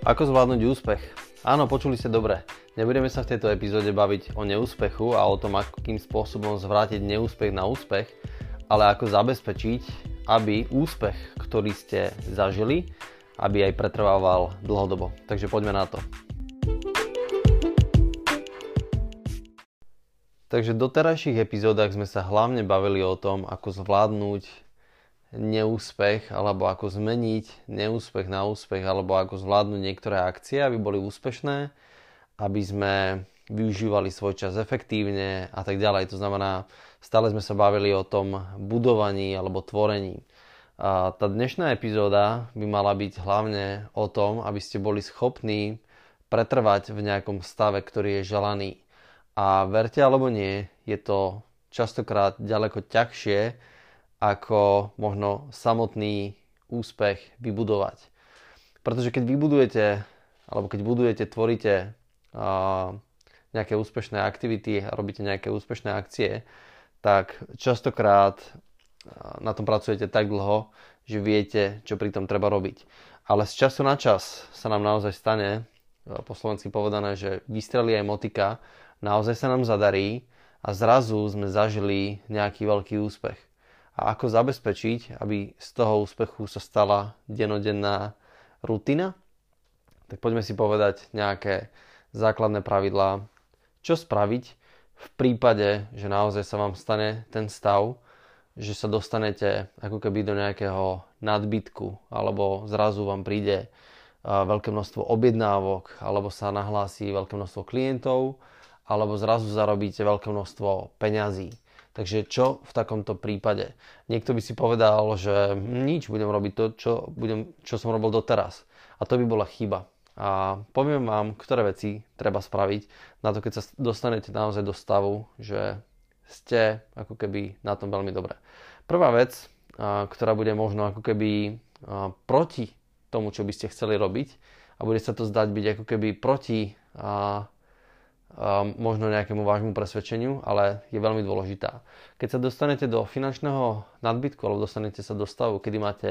Ako zvládnuť úspech? Áno, počuli ste dobre. Nebudeme sa v tejto epizóde baviť o neúspechu a o tom, akým spôsobom zvrátiť neúspech na úspech, ale ako zabezpečiť, aby úspech, ktorý ste zažili, aby aj pretrvával dlhodobo. Takže poďme na to. Takže v doterajších epizódach sme sa hlavne bavili o tom, ako zvládnuť neúspech alebo ako zmeniť neúspech na úspech alebo ako zvládnuť niektoré akcie, aby boli úspešné, aby sme využívali svoj čas efektívne a tak ďalej. To znamená, stále sme sa bavili o tom budovaní alebo tvorení. A tá dnešná epizóda by mala byť hlavne o tom, aby ste boli schopní pretrvať v nejakom stave, ktorý je želaný. A verte alebo nie, je to častokrát ďaleko ťažšie, ako možno samotný úspech vybudovať. Pretože keď vybudujete, alebo keď budujete, tvoríte nejaké úspešné aktivity a robíte nejaké úspešné akcie, tak častokrát na tom pracujete tak dlho, že viete, čo pri tom treba robiť. Ale z času na čas sa nám naozaj stane, po slovensky povedané, že vystrelí aj motika, naozaj sa nám zadarí a zrazu sme zažili nejaký veľký úspech a ako zabezpečiť, aby z toho úspechu sa stala denodenná rutina, tak poďme si povedať nejaké základné pravidlá, čo spraviť v prípade, že naozaj sa vám stane ten stav, že sa dostanete ako keby do nejakého nadbytku alebo zrazu vám príde veľké množstvo objednávok alebo sa nahlási veľké množstvo klientov alebo zrazu zarobíte veľké množstvo peňazí Takže čo v takomto prípade? Niekto by si povedal, že nič, budem robiť to, čo, budem, čo som robil doteraz. A to by bola chyba. A poviem vám, ktoré veci treba spraviť na to, keď sa dostanete naozaj do stavu, že ste ako keby na tom veľmi dobre. Prvá vec, ktorá bude možno ako keby proti tomu, čo by ste chceli robiť a bude sa to zdať byť ako keby proti možno nejakému vášmu presvedčeniu, ale je veľmi dôležitá. Keď sa dostanete do finančného nadbytku alebo dostanete sa do stavu, kedy máte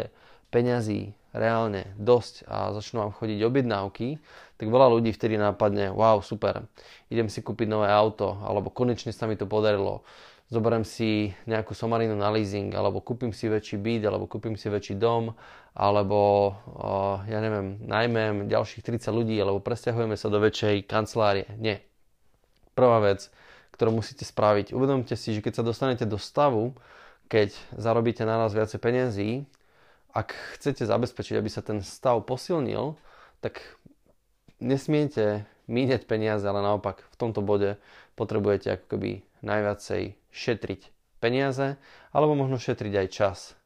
peňazí reálne dosť a začnú vám chodiť objednávky, tak veľa ľudí vtedy nápadne, wow, super, idem si kúpiť nové auto, alebo konečne sa mi to podarilo, zoberiem si nejakú somarinu na leasing, alebo kúpim si väčší byt, alebo kúpim si väčší dom, alebo ja neviem, najmem ďalších 30 ľudí, alebo presťahujeme sa do väčšej kancelárie. Nie, Prvá vec, ktorú musíte spraviť, uvedomte si, že keď sa dostanete do stavu, keď zarobíte na nás viacej peniazí, ak chcete zabezpečiť, aby sa ten stav posilnil, tak nesmiete míňať peniaze, ale naopak v tomto bode potrebujete ako keby najviacej šetriť peniaze, alebo možno šetriť aj čas.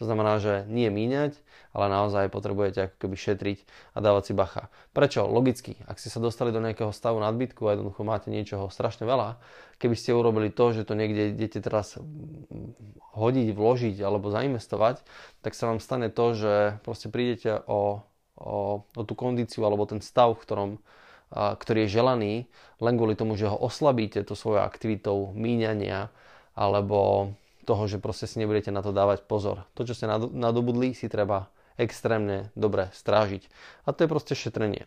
To znamená, že nie míňať, ale naozaj potrebujete ako keby šetriť a dávať si bacha. Prečo? Logicky, ak ste sa dostali do nejakého stavu nadbytku a jednoducho máte niečoho strašne veľa, keby ste urobili to, že to niekde idete teraz hodiť, vložiť alebo zainvestovať, tak sa vám stane to, že proste prídete o, o, o tú kondíciu alebo ten stav, v ktorom ktorý je želaný, len kvôli tomu, že ho oslabíte to svojou aktivitou míňania alebo toho, že proste si nebudete na to dávať pozor. To, čo ste nadobudli, si treba extrémne dobre strážiť. A to je proste šetrenie.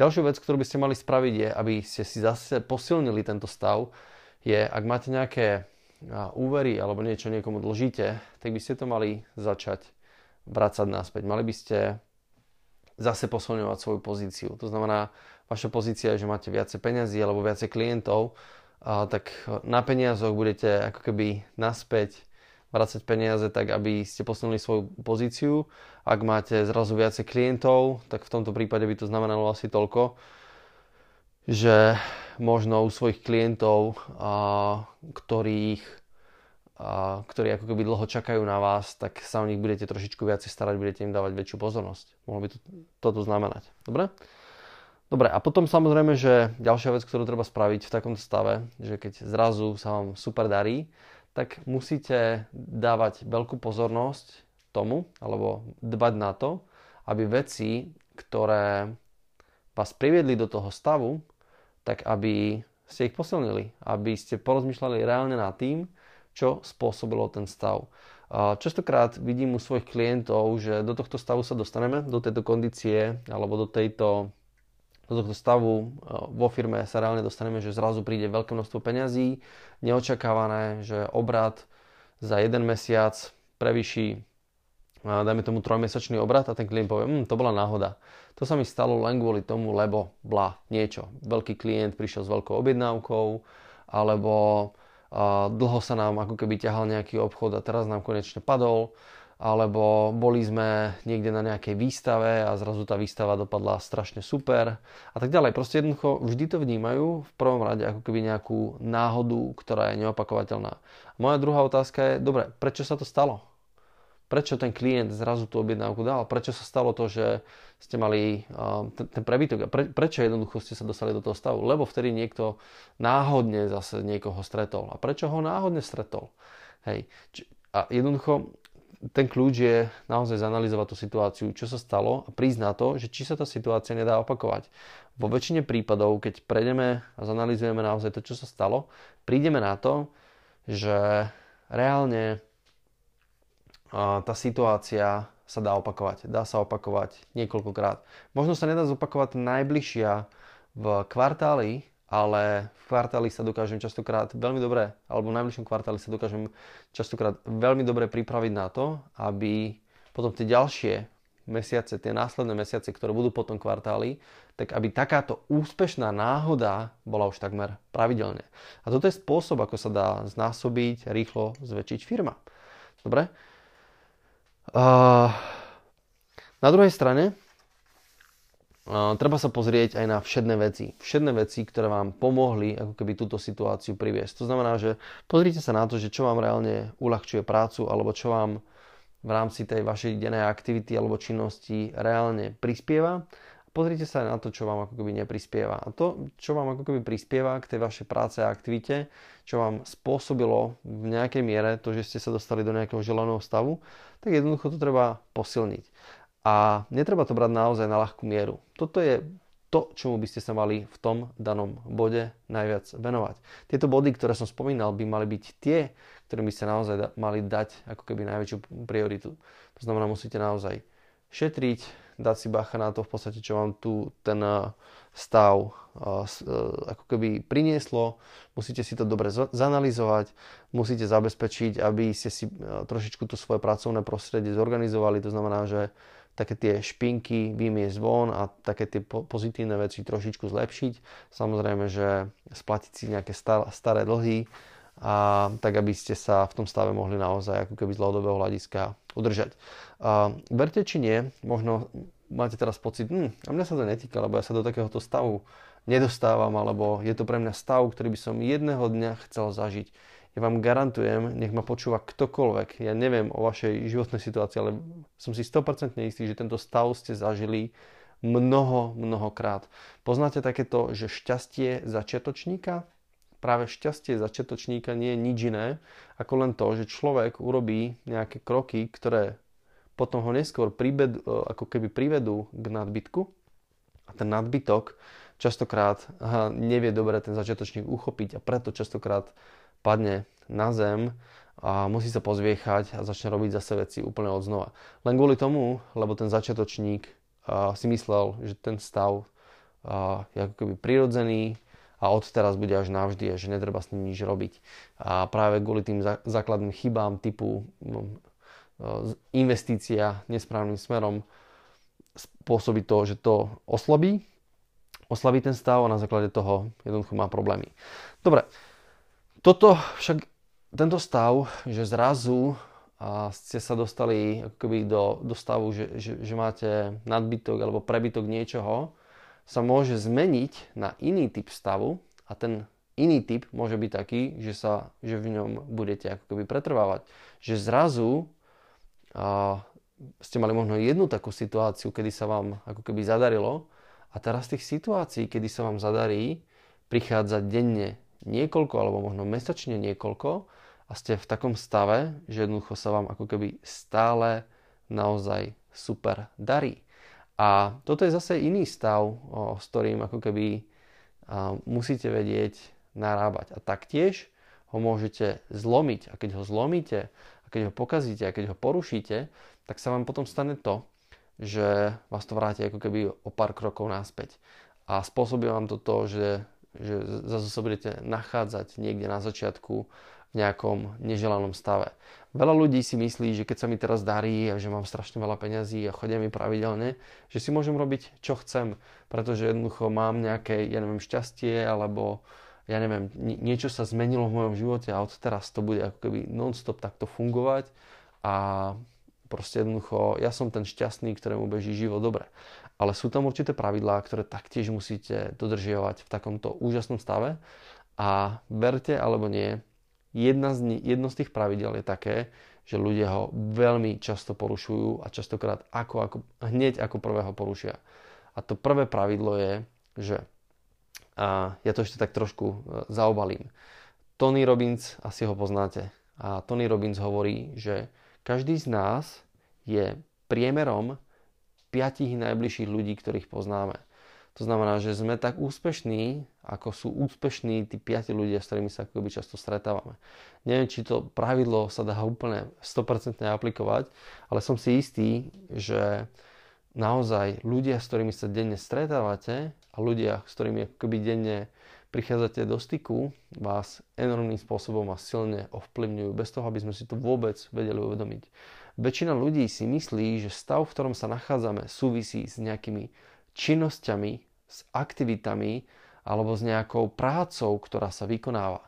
Ďalšiu vec, ktorú by ste mali spraviť je, aby ste si zase posilnili tento stav, je, ak máte nejaké úvery alebo niečo niekomu dlžíte, tak by ste to mali začať vracať naspäť. Mali by ste zase posilňovať svoju pozíciu. To znamená, vaša pozícia je, že máte viacej peniazy alebo viacej klientov, tak na peniazoch budete ako keby naspäť vracať peniaze tak, aby ste posunuli svoju pozíciu. Ak máte zrazu viacej klientov, tak v tomto prípade by to znamenalo asi toľko, že možno u svojich klientov, ktorých, ktorí ako keby dlho čakajú na vás, tak sa o nich budete trošičku viacej starať, budete im dávať väčšiu pozornosť. Mohlo by to toto znamenať. Dobre? Dobre, a potom samozrejme, že ďalšia vec, ktorú treba spraviť v takomto stave, že keď zrazu sa vám super darí, tak musíte dávať veľkú pozornosť tomu, alebo dbať na to, aby veci, ktoré vás priviedli do toho stavu, tak aby ste ich posilnili, aby ste porozmýšľali reálne nad tým, čo spôsobilo ten stav. Častokrát vidím u svojich klientov, že do tohto stavu sa dostaneme, do tejto kondície alebo do, tejto, do tohto stavu vo firme sa reálne dostaneme, že zrazu príde veľké množstvo peňazí, neočakávané, že obrad za jeden mesiac prevyší dajme tomu trojmesačný obrad a ten klient povie, hm, to bola náhoda. To sa mi stalo len kvôli tomu, lebo bla, niečo. Veľký klient prišiel s veľkou objednávkou, alebo dlho sa nám ako keby ťahal nejaký obchod a teraz nám konečne padol, alebo boli sme niekde na nejakej výstave a zrazu tá výstava dopadla strašne super a tak ďalej. Proste jednoducho vždy to vnímajú v prvom rade ako keby nejakú náhodu, ktorá je neopakovateľná. Moja druhá otázka je, dobre, prečo sa to stalo? prečo ten klient zrazu tú objednávku dal, prečo sa stalo to, že ste mali uh, ten, ten prebytok a pre, prečo jednoducho ste sa dostali do toho stavu, lebo vtedy niekto náhodne zase niekoho stretol. A prečo ho náhodne stretol? Hej. A jednoducho ten kľúč je naozaj zanalizovať tú situáciu, čo sa stalo a prísť na to, že či sa tá situácia nedá opakovať. Vo väčšine prípadov, keď prejdeme a zanalizujeme naozaj to, čo sa stalo, prídeme na to, že reálne tá situácia sa dá opakovať. Dá sa opakovať niekoľkokrát. Možno sa nedá zopakovať najbližšia v kvartáli, ale v kvartáli sa dokážem častokrát veľmi dobre, alebo v najbližšom kvartáli sa dokážem častokrát veľmi dobre pripraviť na to, aby potom tie ďalšie mesiace, tie následné mesiace, ktoré budú po tom kvartáli, tak aby takáto úspešná náhoda bola už takmer pravidelne. A toto je spôsob, ako sa dá znásobiť, rýchlo zväčšiť firma. Dobre? na druhej strane treba sa pozrieť aj na všedné veci. Všedné veci, ktoré vám pomohli ako keby túto situáciu priviesť. To znamená, že pozrite sa na to, že čo vám reálne uľahčuje prácu alebo čo vám v rámci tej vašej dennej aktivity alebo činnosti reálne prispieva pozrite sa na to, čo vám ako keby neprispieva. A to, čo vám ako keby prispieva k tej vašej práce a aktivite, čo vám spôsobilo v nejakej miere to, že ste sa dostali do nejakého želaného stavu, tak jednoducho to treba posilniť. A netreba to brať naozaj na ľahkú mieru. Toto je to, čomu by ste sa mali v tom danom bode najviac venovať. Tieto body, ktoré som spomínal, by mali byť tie, ktorým by ste naozaj mali dať ako keby najväčšiu prioritu. To znamená, musíte naozaj šetriť, dať si bacha na to v podstate, čo vám tu ten eh, stav eh, eh, ako keby prinieslo. Musíte si to dobre zanalizovať, musíte zabezpečiť, aby ste si trošičku to svoje pracovné prostredie zorganizovali. To znamená, že také tie špinky vymiesť von a také tie pozitívne veci trošičku zlepšiť. Samozrejme, že splatiť si nejaké staré dlhy, a tak aby ste sa v tom stave mohli naozaj ako keby z dlhodobého hľadiska udržať. A verte či nie, možno máte teraz pocit, hm, a mňa sa to netýka, lebo ja sa do takéhoto stavu nedostávam, alebo je to pre mňa stav, ktorý by som jedného dňa chcel zažiť. Ja vám garantujem, nech ma počúva ktokoľvek, ja neviem o vašej životnej situácii, ale som si 100% istý, že tento stav ste zažili mnoho, mnohokrát. Poznáte takéto, že šťastie začiatočníka? práve šťastie začiatočníka nie je nič iné, ako len to, že človek urobí nejaké kroky, ktoré potom ho neskôr pribed, ako keby privedú k nadbytku a ten nadbytok častokrát nevie dobre ten začiatočník uchopiť a preto častokrát padne na zem a musí sa pozviechať a začne robiť zase veci úplne od znova. Len kvôli tomu, lebo ten začiatočník si myslel, že ten stav je ako keby prirodzený, a odteraz bude až navždy a že netreba s ním nič robiť. A práve kvôli tým základným chybám typu no, e, investícia nesprávnym smerom spôsobí to, že to oslabí, oslabí ten stav a na základe toho jednoducho má problémy. Dobre, toto však, tento stav, že zrazu a ste sa dostali akoby do, do stavu, že, že, že máte nadbytok alebo prebytok niečoho, sa môže zmeniť na iný typ stavu a ten iný typ môže byť taký, že, sa, že v ňom budete ako pretrvávať. Že zrazu a, ste mali možno jednu takú situáciu, kedy sa vám ako keby zadarilo a teraz tých situácií, kedy sa vám zadarí, prichádza denne niekoľko alebo možno mesačne niekoľko a ste v takom stave, že jednoducho sa vám ako keby stále naozaj super darí. A toto je zase iný stav, o, s ktorým ako keby musíte vedieť narábať. A taktiež ho môžete zlomiť. A keď ho zlomíte, a keď ho pokazíte a keď ho porušíte, tak sa vám potom stane to, že vás to vráti ako keby o pár krokov naspäť. A spôsobí vám to to, že, že zase sa budete nachádzať niekde na začiatku v nejakom neželanom stave. Veľa ľudí si myslí, že keď sa mi teraz darí a že mám strašne veľa peňazí a chodia mi pravidelne, že si môžem robiť čo chcem, pretože jednoducho mám nejaké, ja neviem, šťastie alebo ja neviem, niečo sa zmenilo v mojom živote a od teraz to bude ako keby non-stop takto fungovať a proste jednoducho ja som ten šťastný, ktorému beží život dobre. Ale sú tam určité pravidlá, ktoré taktiež musíte dodržiavať v takomto úžasnom stave a berte alebo nie, Jedna z, jedno z tých pravidel je také, že ľudia ho veľmi často porušujú a častokrát ako, ako, hneď ako prvého porušia. A to prvé pravidlo je, že a ja to ešte tak trošku e, zaobalím. Tony Robbins, asi ho poznáte, a Tony Robbins hovorí, že každý z nás je priemerom piatich najbližších ľudí, ktorých poznáme. To znamená, že sme tak úspešní, ako sú úspešní tí piati ľudia, s ktorými sa akoby často stretávame. Neviem, či to pravidlo sa dá úplne 100% aplikovať, ale som si istý, že naozaj ľudia, s ktorými sa denne stretávate a ľudia, s ktorými akoby denne prichádzate do styku, vás enormným spôsobom a silne ovplyvňujú, bez toho, aby sme si to vôbec vedeli uvedomiť. Väčšina ľudí si myslí, že stav, v ktorom sa nachádzame, súvisí s nejakými činnosťami, s aktivitami alebo s nejakou prácou, ktorá sa vykonáva.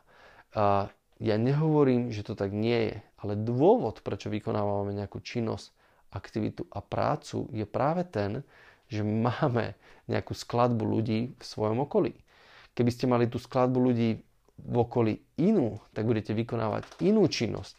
Ja nehovorím, že to tak nie je, ale dôvod, prečo vykonávame nejakú činnosť, aktivitu a prácu je práve ten, že máme nejakú skladbu ľudí v svojom okolí. Keby ste mali tú skladbu ľudí v okolí inú, tak budete vykonávať inú činnosť,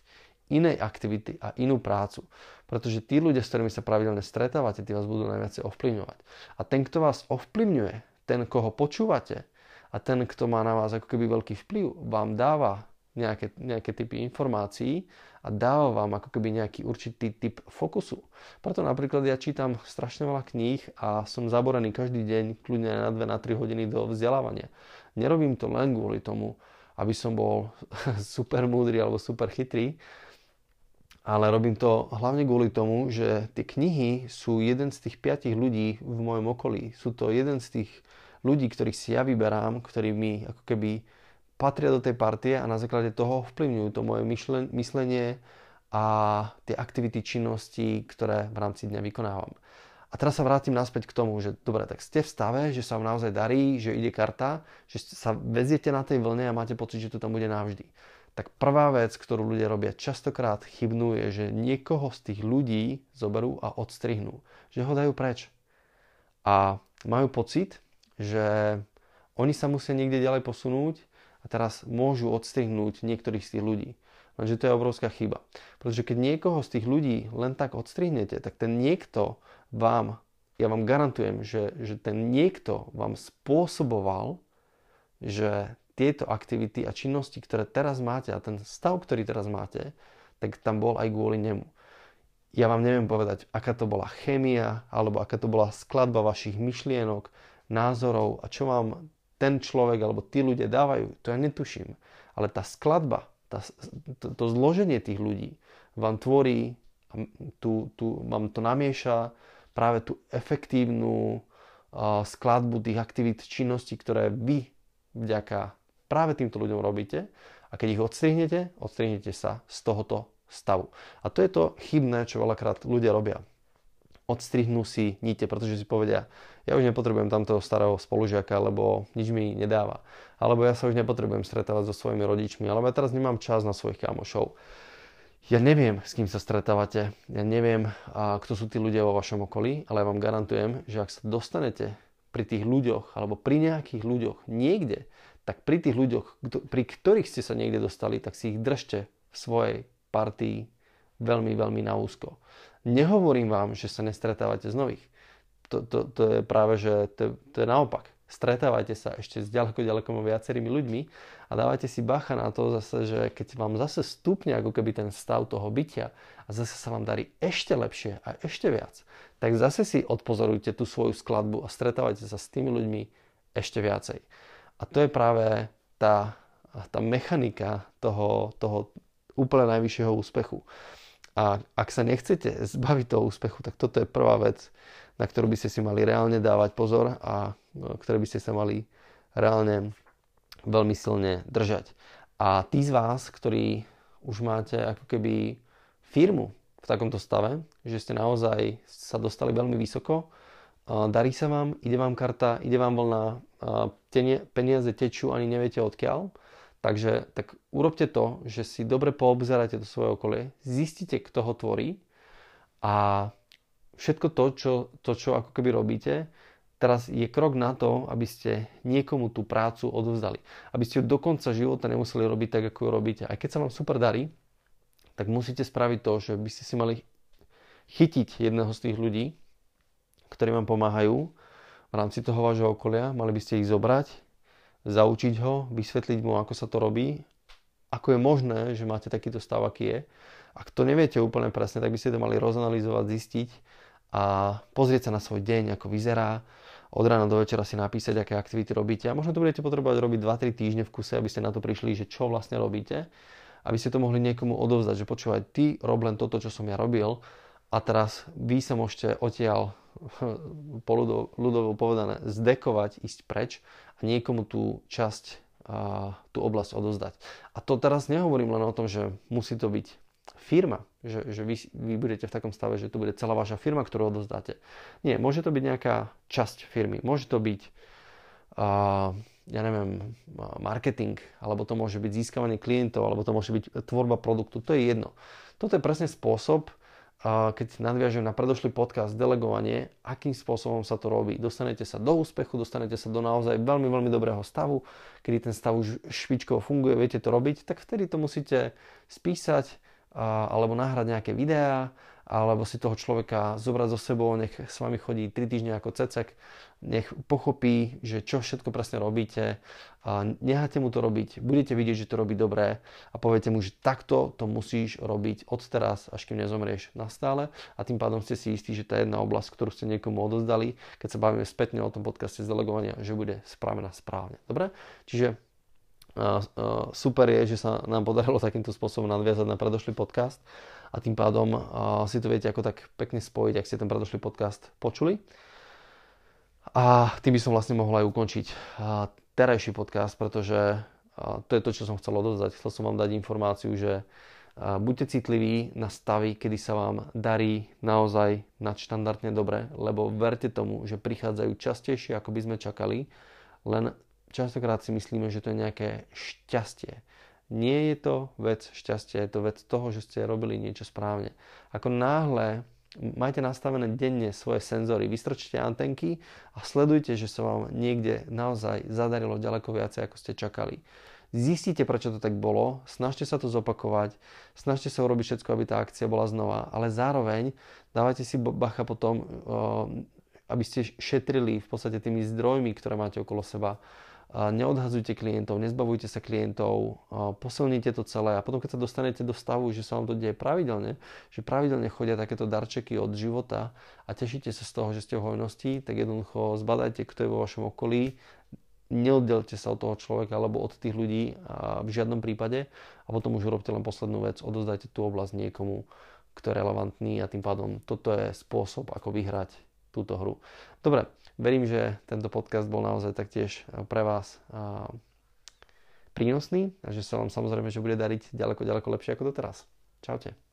inej aktivity a inú prácu. Pretože tí ľudia, s ktorými sa pravidelne stretávate, tí vás budú najviac ovplyvňovať. A ten, kto vás ovplyvňuje, ten, koho počúvate a ten, kto má na vás ako keby veľký vplyv, vám dáva nejaké, nejaké typy informácií a dáva vám ako keby nejaký určitý typ fokusu. Preto napríklad ja čítam strašne veľa kníh a som zaborený každý deň kľudne na 2 na 3 hodiny do vzdelávania. Nerobím to len kvôli tomu, aby som bol super múdry alebo super chytrý, ale robím to hlavne kvôli tomu, že tie knihy sú jeden z tých piatich ľudí v mojom okolí. Sú to jeden z tých ľudí, ktorých si ja vyberám, ktorí mi ako keby patria do tej partie a na základe toho vplyvňujú to moje myslenie a tie aktivity, činnosti, ktoré v rámci dňa vykonávam. A teraz sa vrátim naspäť k tomu, že dobre, tak ste v stave, že sa vám naozaj darí, že ide karta, že sa veziete na tej vlne a máte pocit, že to tam bude navždy tak prvá vec, ktorú ľudia robia častokrát chybnú, je, že niekoho z tých ľudí zoberú a odstrihnú. Že ho dajú preč. A majú pocit, že oni sa musia niekde ďalej posunúť a teraz môžu odstrihnúť niektorých z tých ľudí. Lenže to je obrovská chyba. Pretože keď niekoho z tých ľudí len tak odstrihnete, tak ten niekto vám, ja vám garantujem, že, že ten niekto vám spôsoboval, že tieto aktivity a činnosti, ktoré teraz máte a ten stav, ktorý teraz máte, tak tam bol aj kvôli nemu. Ja vám neviem povedať, aká to bola chémia, alebo aká to bola skladba vašich myšlienok, názorov a čo vám ten človek alebo tí ľudia dávajú, to ja netuším. Ale tá skladba, tá, to, to zloženie tých ľudí vám tvorí, tu, tu vám to namieša práve tú efektívnu uh, skladbu tých aktivít, činností, ktoré vy vďaka práve týmto ľuďom robíte a keď ich odstrihnete, odstrihnete sa z tohoto stavu. A to je to chybné, čo veľakrát ľudia robia. Odstrihnú si nite, pretože si povedia, ja už nepotrebujem tamto starého spolužiaka, lebo nič mi nedáva. Alebo ja sa už nepotrebujem stretávať so svojimi rodičmi, alebo ja teraz nemám čas na svojich kamošov. Ja neviem, s kým sa stretávate, ja neviem, kto sú tí ľudia vo vašom okolí, ale ja vám garantujem, že ak sa dostanete pri tých ľuďoch alebo pri nejakých ľuďoch niekde, tak pri tých ľuďoch, pri ktorých ste sa niekde dostali, tak si ich držte v svojej partii veľmi, veľmi na úzko. Nehovorím vám, že sa nestretávate z nových. To, to, to je práve, že to, to je naopak. Stretávajte sa ešte s ďaleko, ďaleko viacerými ľuďmi a dávajte si bacha na to zase, že keď vám zase stupne ako keby ten stav toho bytia a zase sa vám darí ešte lepšie a ešte viac, tak zase si odpozorujte tú svoju skladbu a stretávajte sa s tými ľuďmi ešte viacej. A to je práve tá, tá mechanika toho, toho úplne najvyššieho úspechu. A ak sa nechcete zbaviť toho úspechu, tak toto je prvá vec, na ktorú by ste si mali reálne dávať pozor a no, ktoré by ste sa mali reálne veľmi silne držať. A tí z vás, ktorí už máte ako keby firmu v takomto stave, že ste naozaj sa dostali veľmi vysoko, darí sa vám, ide vám karta, ide vám vlna, peniaze tečú, ani neviete odkiaľ, Takže tak urobte to, že si dobre poobzeráte to svoje okolie, zistite, kto ho tvorí a všetko to, čo, to, čo ako keby robíte, teraz je krok na to, aby ste niekomu tú prácu odovzdali. Aby ste ju do konca života nemuseli robiť tak, ako ju robíte. Aj keď sa vám super darí, tak musíte spraviť to, že by ste si mali chytiť jedného z tých ľudí, ktorí vám pomáhajú v rámci toho vášho okolia, mali by ste ich zobrať, zaučiť ho, vysvetliť mu, ako sa to robí, ako je možné, že máte takýto stav, aký je. Ak to neviete úplne presne, tak by ste to mali rozanalizovať, zistiť a pozrieť sa na svoj deň, ako vyzerá, od rána do večera si napísať, aké aktivity robíte. A možno to budete potrebovať robiť 2-3 týždne v kuse, aby ste na to prišli, že čo vlastne robíte, aby ste to mohli niekomu odovzdať, že počúvaj, ty rob len toto, čo som ja robil a teraz vy sa môžete odtiaľ po ľudovo povedané zdekovať, ísť preč a niekomu tú časť, tú oblasť odozdať. A to teraz nehovorím len o tom, že musí to byť firma, že, že vy, vy budete v takom stave, že to bude celá vaša firma, ktorú odozdáte. Nie, môže to byť nejaká časť firmy. Môže to byť, a, ja neviem, marketing, alebo to môže byť získavanie klientov, alebo to môže byť tvorba produktu. To je jedno. Toto je presne spôsob, keď nadviažem na predošlý podcast delegovanie, akým spôsobom sa to robí. Dostanete sa do úspechu, dostanete sa do naozaj veľmi, veľmi dobrého stavu, kedy ten stav už špičkovo funguje, viete to robiť, tak vtedy to musíte spísať alebo nahrať nejaké videá, alebo si toho človeka zobrať so sebou, nech s vami chodí 3 týždne ako cecek, nech pochopí, že čo všetko presne robíte, a necháte mu to robiť, budete vidieť, že to robí dobré a poviete mu, že takto to musíš robiť od teraz, až kým nezomrieš na stále a tým pádom ste si istí, že tá jedna oblasť, ktorú ste niekomu odozdali, keď sa bavíme spätne o tom podcaste z delegovania, že bude spravená správne. Dobre? Čiže super je, že sa nám podarilo takýmto spôsobom nadviazať na predošlý podcast a tým pádom si to viete ako tak pekne spojiť, ak ste ten predošlý podcast počuli. A tým by som vlastne mohol aj ukončiť terajší podcast, pretože to je to, čo som chcel odovzdať. Chcel som vám dať informáciu, že buďte citliví na stavy, kedy sa vám darí naozaj nadštandardne dobre, lebo verte tomu, že prichádzajú častejšie, ako by sme čakali, len častokrát si myslíme, že to je nejaké šťastie. Nie je to vec šťastia, je to vec toho, že ste robili niečo správne. Ako náhle majte nastavené denne svoje senzory, vystrčte antenky a sledujte, že sa vám niekde naozaj zadarilo ďaleko viacej, ako ste čakali. Zistite, prečo to tak bolo, snažte sa to zopakovať, snažte sa urobiť všetko, aby tá akcia bola znova, ale zároveň dávajte si bacha potom, aby ste šetrili v podstate tými zdrojmi, ktoré máte okolo seba neodhazujte klientov, nezbavujte sa klientov, posilnite to celé a potom keď sa dostanete do stavu, že sa vám to deje pravidelne, že pravidelne chodia takéto darčeky od života a tešíte sa z toho, že ste v hojnosti, tak jednoducho zbadajte, kto je vo vašom okolí, neoddelte sa od toho človeka alebo od tých ľudí v žiadnom prípade a potom už urobte len poslednú vec, odozdajte tú oblasť niekomu, kto je relevantný a tým pádom toto je spôsob, ako vyhrať túto hru. Dobre, verím, že tento podcast bol naozaj taktiež pre vás prínosný a že sa vám samozrejme, že bude dariť ďaleko, ďaleko lepšie ako doteraz. Čaute.